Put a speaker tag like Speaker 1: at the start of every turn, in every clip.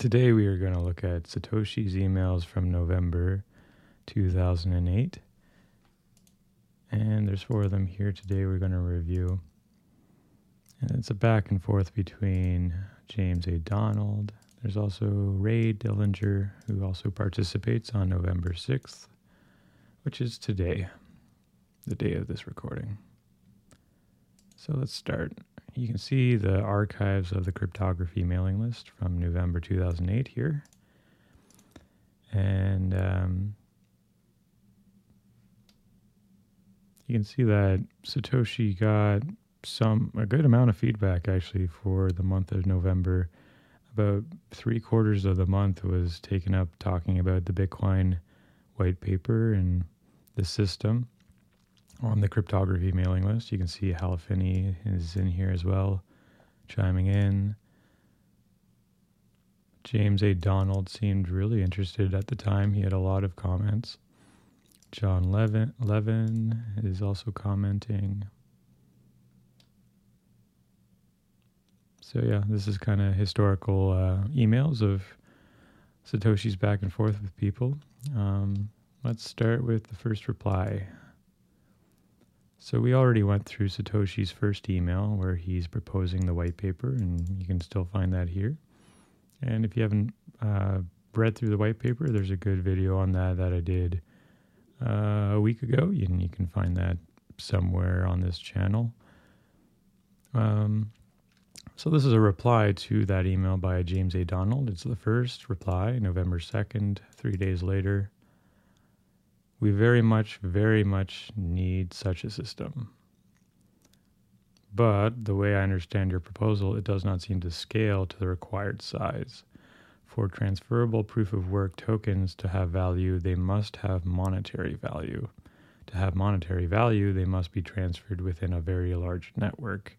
Speaker 1: Today we are going to look at Satoshi's emails from November 2008. And there's four of them here today we're going to review. And it's a back and forth between James A. Donald. There's also Ray Dillinger, who also participates on November 6th, which is today, the day of this recording. So let's start. You can see the archives of the cryptography mailing list from November 2008 here. And um, you can see that Satoshi got some a good amount of feedback actually for the month of November. About three quarters of the month was taken up talking about the Bitcoin white paper and the system on the cryptography mailing list. You can see Hal Finney is in here as well, chiming in. James A. Donald seemed really interested at the time. He had a lot of comments. John Levin, Levin is also commenting. So, yeah, this is kind of historical uh, emails of Satoshi's back and forth with people. Um, let's start with the first reply. So we already went through Satoshi's first email where he's proposing the white paper, and you can still find that here. And if you haven't uh, read through the white paper, there's a good video on that that I did uh, a week ago, and you can find that somewhere on this channel. Um, so this is a reply to that email by James A. Donald. It's the first reply, November 2nd, three days later. We very much, very much need such a system. But the way I understand your proposal, it does not seem to scale to the required size. For transferable proof of work tokens to have value, they must have monetary value. To have monetary value, they must be transferred within a very large network.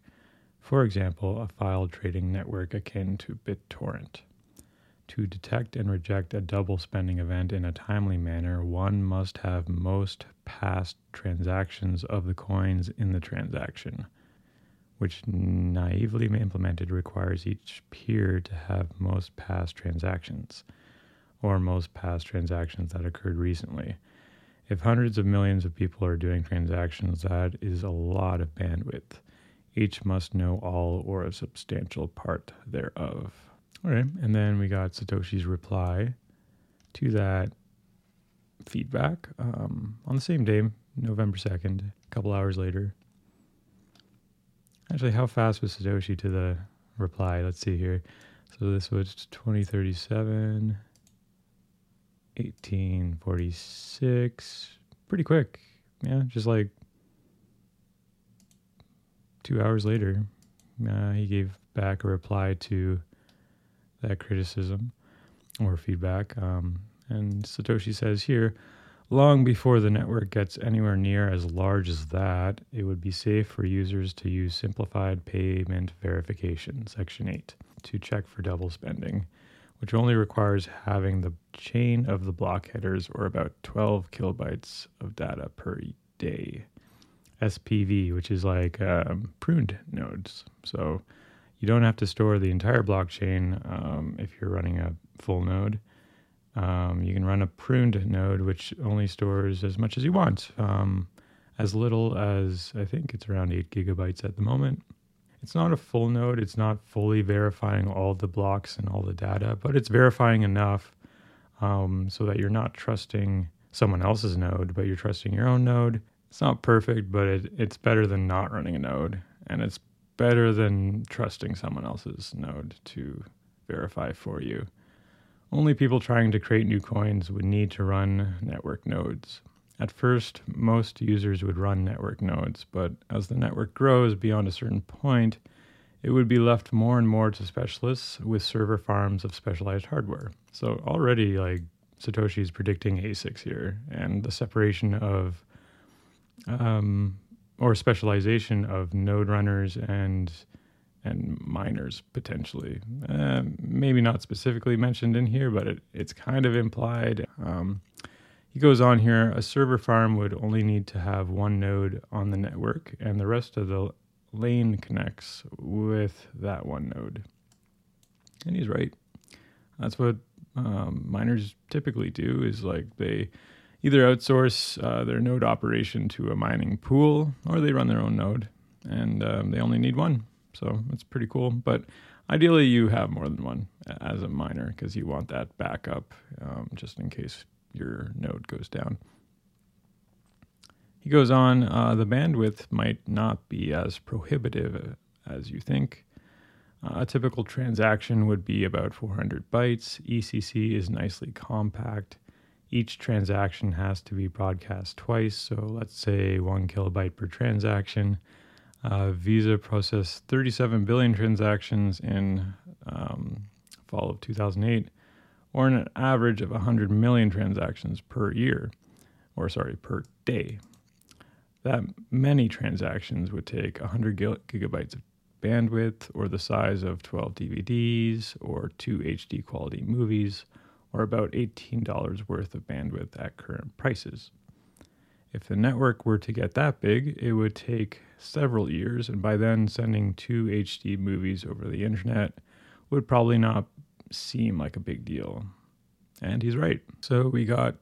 Speaker 1: For example, a file trading network akin to BitTorrent. To detect and reject a double spending event in a timely manner, one must have most past transactions of the coins in the transaction, which naively implemented requires each peer to have most past transactions, or most past transactions that occurred recently. If hundreds of millions of people are doing transactions, that is a lot of bandwidth. Each must know all or a substantial part thereof. All right. And then we got Satoshi's reply to that feedback um, on the same day, November 2nd, a couple hours later. Actually, how fast was Satoshi to the reply? Let's see here. So this was 2037, 1846. Pretty quick. Yeah, just like two hours later, uh, he gave back a reply to that criticism or feedback. Um, and Satoshi says here, long before the network gets anywhere near as large as that, it would be safe for users to use simplified payment verification, Section 8, to check for double spending, which only requires having the chain of the block headers or about 12 kilobytes of data per day. SPV, which is like um, pruned nodes. So you don't have to store the entire blockchain um, if you're running a full node. Um, you can run a pruned node, which only stores as much as you want, um, as little as I think it's around eight gigabytes at the moment. It's not a full node, it's not fully verifying all the blocks and all the data, but it's verifying enough um, so that you're not trusting someone else's node, but you're trusting your own node. It's not perfect, but it, it's better than not running a node, and it's better than trusting someone else's node to verify for you. Only people trying to create new coins would need to run network nodes. At first, most users would run network nodes, but as the network grows beyond a certain point, it would be left more and more to specialists with server farms of specialized hardware. So already, like Satoshi is predicting ASICs here, and the separation of um, or specialization of node runners and and miners potentially. Uh, maybe not specifically mentioned in here, but it, it's kind of implied. Um, he goes on here a server farm would only need to have one node on the network, and the rest of the LAN connects with that one node. And he's right. That's what um, miners typically do. Is like they either outsource uh, their node operation to a mining pool or they run their own node, and um, they only need one. So it's pretty cool. But ideally, you have more than one as a miner because you want that backup um, just in case your node goes down. He goes on, uh, the bandwidth might not be as prohibitive as you think. Uh, a typical transaction would be about 400 bytes. ECC is nicely compact. Each transaction has to be broadcast twice, so let's say one kilobyte per transaction. Uh, Visa processed 37 billion transactions in um, fall of 2008, or an average of 100 million transactions per year, or sorry, per day. That many transactions would take 100 gigabytes of bandwidth or the size of 12 DVDs or two HD quality movies or about $18 worth of bandwidth at current prices. If the network were to get that big, it would take several years, and by then, sending two HD movies over the internet would probably not seem like a big deal. And he's right. So we got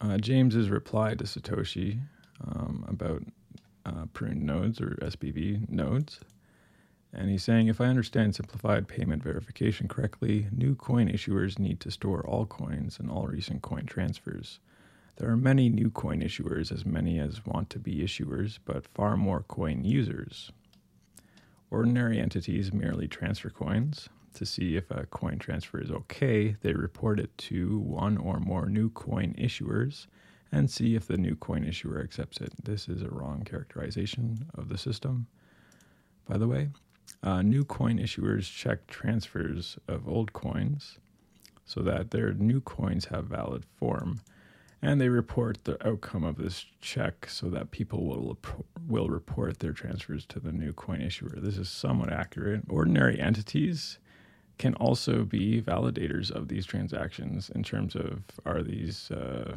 Speaker 1: uh, James's reply to Satoshi um, about uh, pruned nodes or SPV nodes. And he's saying if I understand simplified payment verification correctly, new coin issuers need to store all coins and all recent coin transfers. There are many new coin issuers, as many as want to be issuers, but far more coin users. Ordinary entities merely transfer coins. To see if a coin transfer is okay, they report it to one or more new coin issuers and see if the new coin issuer accepts it. This is a wrong characterization of the system. By the way, uh, new coin issuers check transfers of old coins so that their new coins have valid form. And they report the outcome of this check so that people will, will report their transfers to the new coin issuer. This is somewhat accurate. Ordinary entities can also be validators of these transactions in terms of are these uh,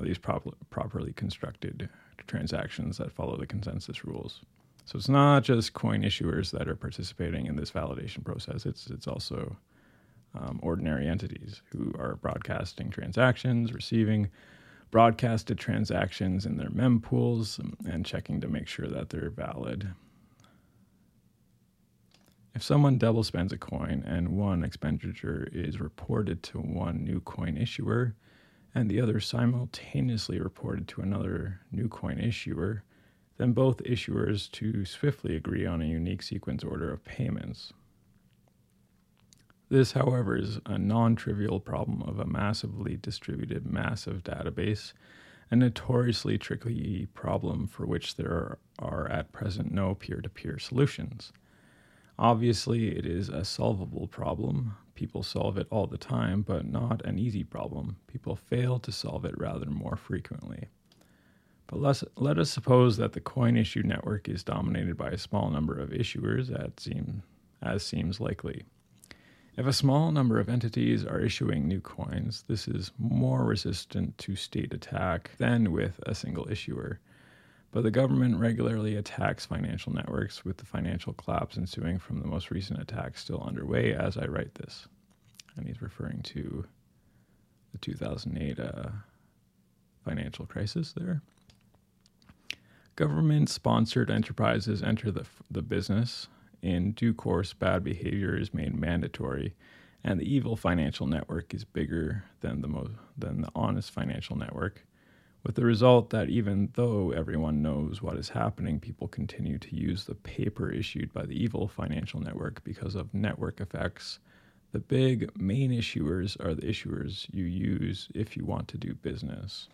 Speaker 1: these prop- properly constructed transactions that follow the consensus rules. So it's not just coin issuers that are participating in this validation process. It's it's also um, ordinary entities who are broadcasting transactions, receiving broadcasted transactions in their mempools, and checking to make sure that they're valid. If someone double spends a coin and one expenditure is reported to one new coin issuer, and the other simultaneously reported to another new coin issuer, then both issuers to swiftly agree on a unique sequence order of payments. This, however, is a non trivial problem of a massively distributed massive database, a notoriously tricky problem for which there are at present no peer to peer solutions. Obviously, it is a solvable problem, People solve it all the time, but not an easy problem. People fail to solve it rather more frequently. But let's, let us suppose that the coin issue network is dominated by a small number of issuers, as, seem, as seems likely. If a small number of entities are issuing new coins, this is more resistant to state attack than with a single issuer. But the government regularly attacks financial networks, with the financial collapse ensuing from the most recent attack still underway as I write this. And he's referring to the 2008 uh, financial crisis there. Government sponsored enterprises enter the, the business. In due course, bad behavior is made mandatory, and the evil financial network is bigger than the, mo- than the honest financial network with the result that even though everyone knows what is happening, people continue to use the paper issued by the evil financial network because of network effects. The big main issuers are the issuers you use if you want to do business.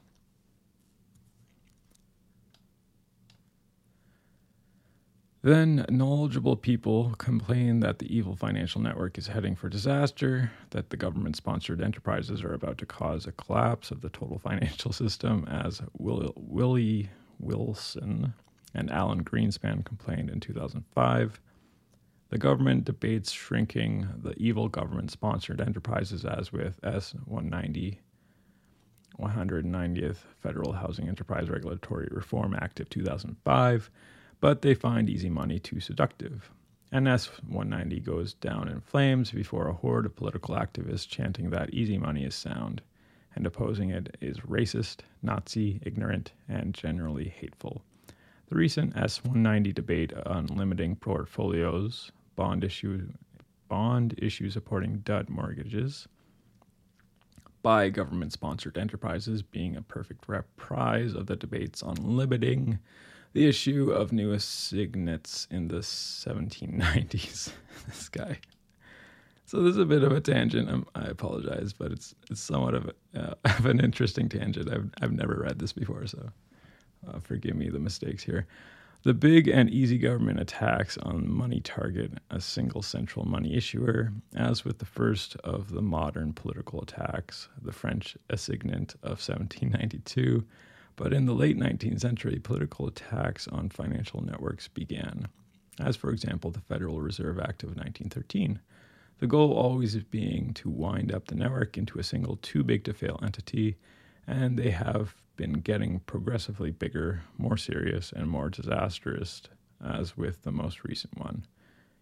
Speaker 1: Then, knowledgeable people complain that the evil financial network is heading for disaster, that the government sponsored enterprises are about to cause a collapse of the total financial system, as Will- Willie Wilson and Alan Greenspan complained in 2005. The government debates shrinking the evil government sponsored enterprises, as with S 190. 190th Federal Housing Enterprise Regulatory Reform Act of 2005 but they find easy money too seductive. and S 190 goes down in flames before a horde of political activists chanting that easy money is sound and opposing it is racist, Nazi, ignorant, and generally hateful. The recent S 190 debate on limiting portfolios, bond issue, bond issue supporting DUD mortgages by government sponsored enterprises being a perfect reprise of the debates on limiting the issue of new assignats in the 1790s. this guy. So this is a bit of a tangent. I'm, i apologize, but it's it's somewhat of, a, uh, of an interesting tangent. I've I've never read this before, so uh, forgive me the mistakes here. The big and easy government attacks on money target a single central money issuer, as with the first of the modern political attacks, the French assignat of 1792. But in the late 19th century, political attacks on financial networks began, as for example, the Federal Reserve Act of 1913. The goal always being to wind up the network into a single too big to fail entity, and they have been getting progressively bigger, more serious, and more disastrous, as with the most recent one.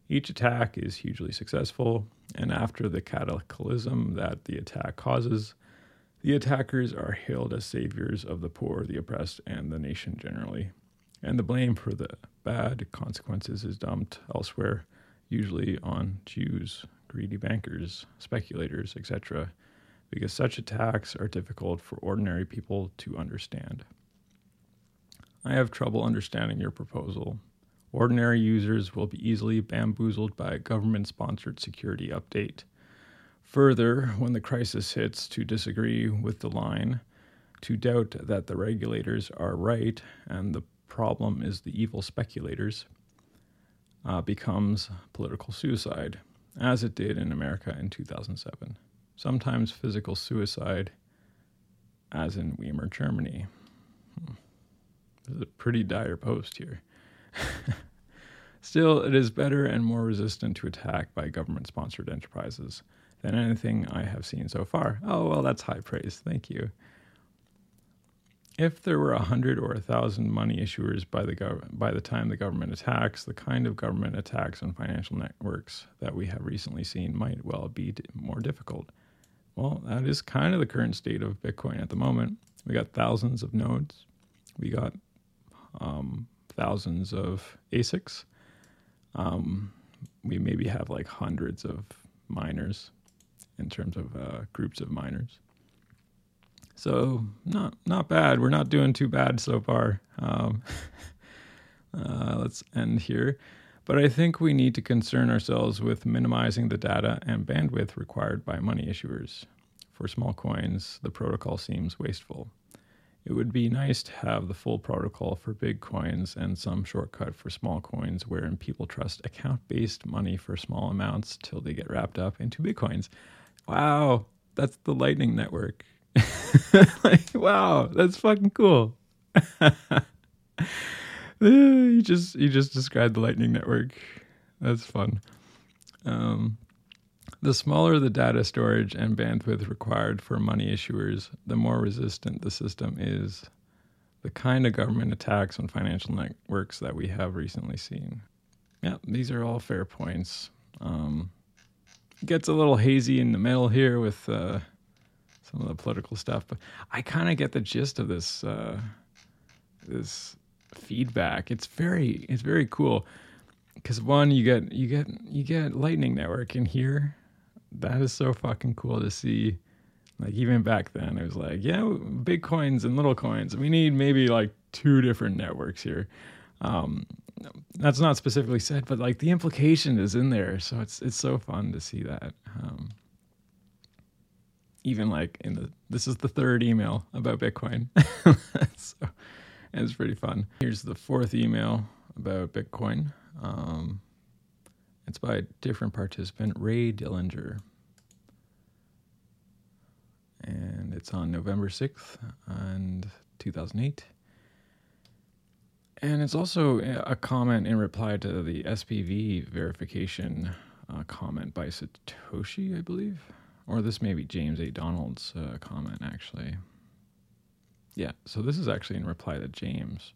Speaker 1: Each attack is hugely successful, and after the cataclysm that the attack causes, the attackers are hailed as saviors of the poor, the oppressed, and the nation generally. And the blame for the bad consequences is dumped elsewhere, usually on Jews, greedy bankers, speculators, etc., because such attacks are difficult for ordinary people to understand. I have trouble understanding your proposal. Ordinary users will be easily bamboozled by a government sponsored security update. Further, when the crisis hits, to disagree with the line, to doubt that the regulators are right and the problem is the evil speculators, uh, becomes political suicide, as it did in America in 2007 sometimes physical suicide, as in Weimar, Germany. Hmm. This is a pretty dire post here. Still, it is better and more resistant to attack by government sponsored enterprises than anything I have seen so far. Oh, well, that's high praise. Thank you. If there were a hundred or a thousand money issuers by the gov- by the time the government attacks, the kind of government attacks on financial networks that we have recently seen might well be d- more difficult. Well, that is kind of the current state of Bitcoin at the moment. We got thousands of nodes. We got um, thousands of ASICs. Um, we maybe have like hundreds of miners in terms of uh, groups of miners. So not not bad. We're not doing too bad so far. Um, uh, let's end here. But I think we need to concern ourselves with minimizing the data and bandwidth required by money issuers. For small coins, the protocol seems wasteful. It would be nice to have the full protocol for big coins and some shortcut for small coins wherein people trust account based money for small amounts till they get wrapped up into bitcoins. Wow, that's the Lightning Network. like, wow, that's fucking cool. you just you just described the Lightning Network. That's fun. Um, the smaller the data storage and bandwidth required for money issuers, the more resistant the system is. The kind of government attacks on financial networks that we have recently seen. Yeah, these are all fair points. Um, gets a little hazy in the middle here with uh, some of the political stuff, but I kind of get the gist of this. Uh, this feedback. It's very it's very cool because one you get you get you get Lightning Network in here. That is so fucking cool to see. Like even back then, it was like, yeah, big coins and little coins. We need maybe like two different networks here. Um, that's not specifically said, but like the implication is in there, so it's it's so fun to see that. Um, even like in the this is the third email about Bitcoin. so it's pretty fun. Here's the fourth email about Bitcoin. Um, it's by a different participant, Ray Dillinger. And it's on November 6th and 2008. And it's also a comment in reply to the SPV verification uh, comment by Satoshi, I believe. Or this may be James A. Donald's uh, comment, actually. Yeah, so this is actually in reply to James.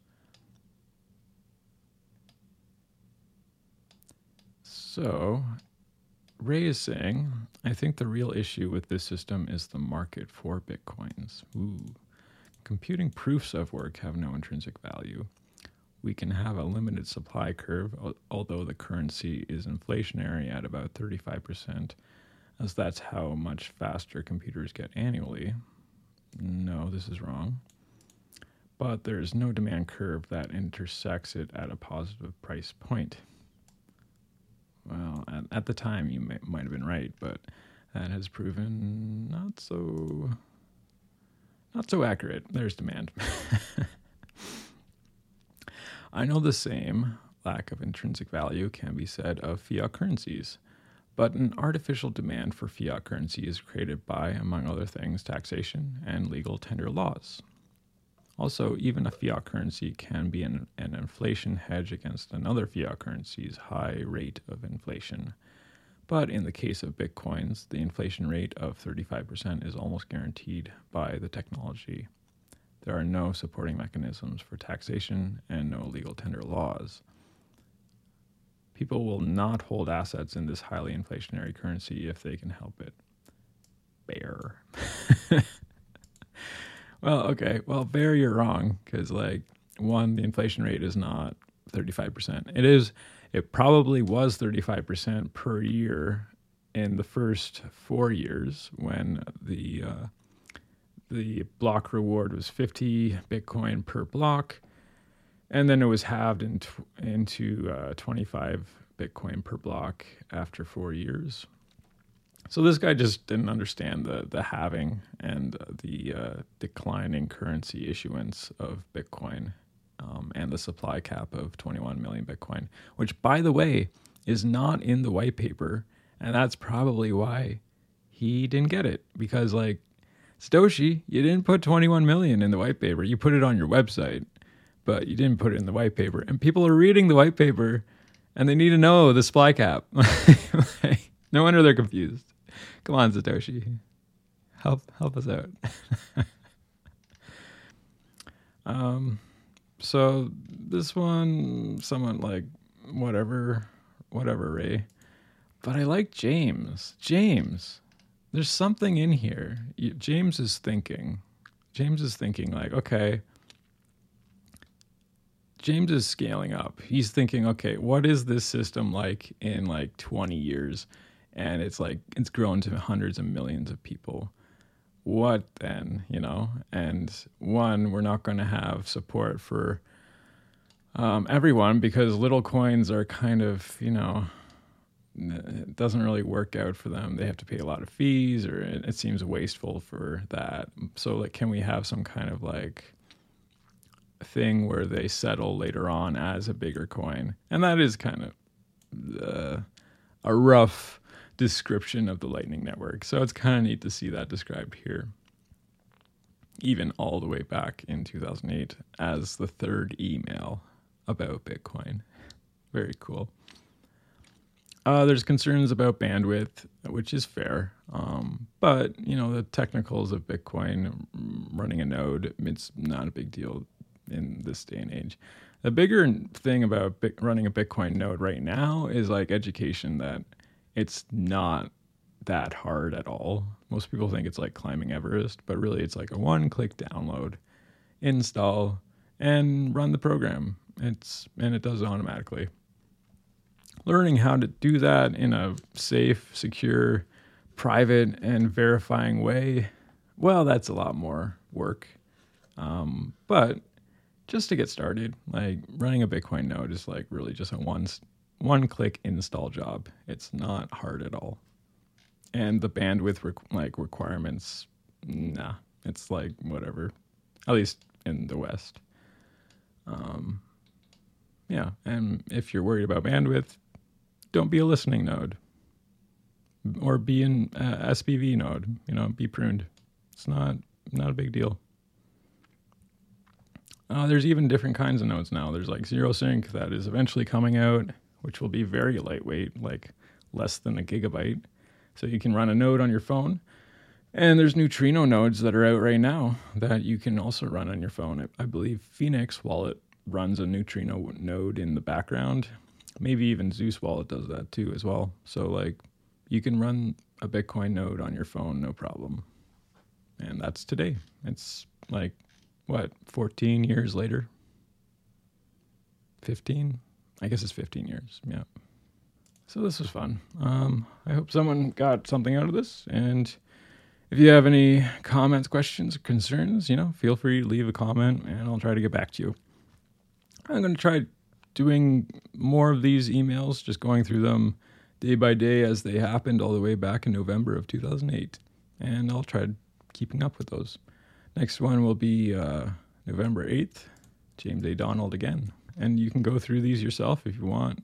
Speaker 1: So, Ray is saying, I think the real issue with this system is the market for bitcoins. Ooh. Computing proofs of work have no intrinsic value. We can have a limited supply curve, although the currency is inflationary at about 35%, as that's how much faster computers get annually. No, this is wrong. But there's no demand curve that intersects it at a positive price point. Well, at, at the time, you may, might have been right, but that has proven not so not so accurate. There's demand. I know the same lack of intrinsic value can be said of fiat currencies, but an artificial demand for fiat currency is created by, among other things, taxation and legal tender laws. Also, even a fiat currency can be an, an inflation hedge against another fiat currency's high rate of inflation. But in the case of bitcoins, the inflation rate of 35% is almost guaranteed by the technology. There are no supporting mechanisms for taxation and no legal tender laws. People will not hold assets in this highly inflationary currency if they can help it. Bear. Well, okay. Well, bear, you're wrong because, like, one, the inflation rate is not 35%. It is, it probably was 35% per year in the first four years when the, uh, the block reward was 50 Bitcoin per block. And then it was halved into, into uh, 25 Bitcoin per block after four years. So this guy just didn't understand the the halving and the uh, declining currency issuance of Bitcoin um, and the supply cap of 21 million Bitcoin, which, by the way, is not in the white paper, and that's probably why he didn't get it because like Satoshi, you didn't put 21 million in the white paper. You put it on your website, but you didn't put it in the white paper. And people are reading the white paper and they need to know the supply cap. no wonder they're confused. Come on, Satoshi. Help help us out. um so this one someone like whatever whatever Ray. But I like James. James. There's something in here. James is thinking. James is thinking like, okay, James is scaling up. He's thinking, okay, what is this system like in like 20 years? and it's like it's grown to hundreds of millions of people what then you know and one we're not going to have support for um, everyone because little coins are kind of you know it doesn't really work out for them they have to pay a lot of fees or it, it seems wasteful for that so like can we have some kind of like thing where they settle later on as a bigger coin and that is kind of uh, a rough description of the Lightning Network. So it's kind of neat to see that described here, even all the way back in 2008 as the third email about Bitcoin. Very cool. Uh, there's concerns about bandwidth, which is fair. Um, but, you know, the technicals of Bitcoin running a node, it's not a big deal in this day and age. The bigger thing about running a Bitcoin node right now is like education that it's not that hard at all. Most people think it's like climbing Everest, but really it's like a one click download, install, and run the program. It's and it does it automatically. Learning how to do that in a safe, secure, private, and verifying way, well, that's a lot more work. Um, but just to get started, like running a Bitcoin node is like really just a one one click install job. It's not hard at all. And the bandwidth re- like requirements, nah, it's like whatever. At least in the West. Um, yeah, and if you're worried about bandwidth, don't be a listening node, or be an uh, SPV node. You know, be pruned. It's not not a big deal. Uh, there's even different kinds of nodes now. There's like ZeroSync that is eventually coming out which will be very lightweight, like less than a gigabyte. So you can run a node on your phone. And there's neutrino nodes that are out right now that you can also run on your phone. I believe Phoenix Wallet runs a neutrino node in the background, maybe even Zeus Wallet does that too as well. So like you can run a Bitcoin node on your phone, no problem. And that's today. It's like what, 14 years later? 15? I guess it's 15 years. Yeah. So this was fun. Um, I hope someone got something out of this. And if you have any comments, questions, or concerns, you know, feel free to leave a comment and I'll try to get back to you. I'm going to try doing more of these emails, just going through them day by day as they happened all the way back in November of 2008. And I'll try keeping up with those. Next one will be uh, November 8th, James A. Donald again. And you can go through these yourself if you want.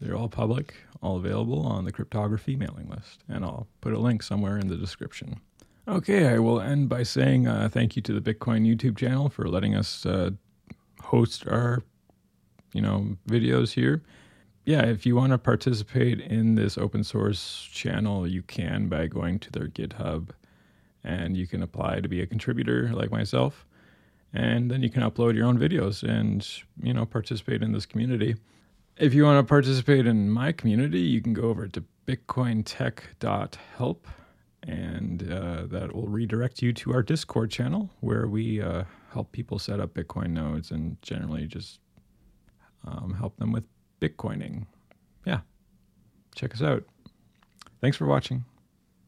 Speaker 1: They're all public, all available on the cryptography mailing list. And I'll put a link somewhere in the description. Okay, I will end by saying uh, thank you to the Bitcoin YouTube channel for letting us uh, host our, you know, videos here yeah, if you want to participate in this open source channel, you can by going to their GitHub and you can apply to be a contributor like myself. And then you can upload your own videos and, you know, participate in this community. If you want to participate in my community, you can go over to bitcointech.help and uh, that will redirect you to our Discord channel where we uh, help people set up Bitcoin nodes and generally just um, help them with Bitcoining. Yeah. Check us out. Thanks for watching.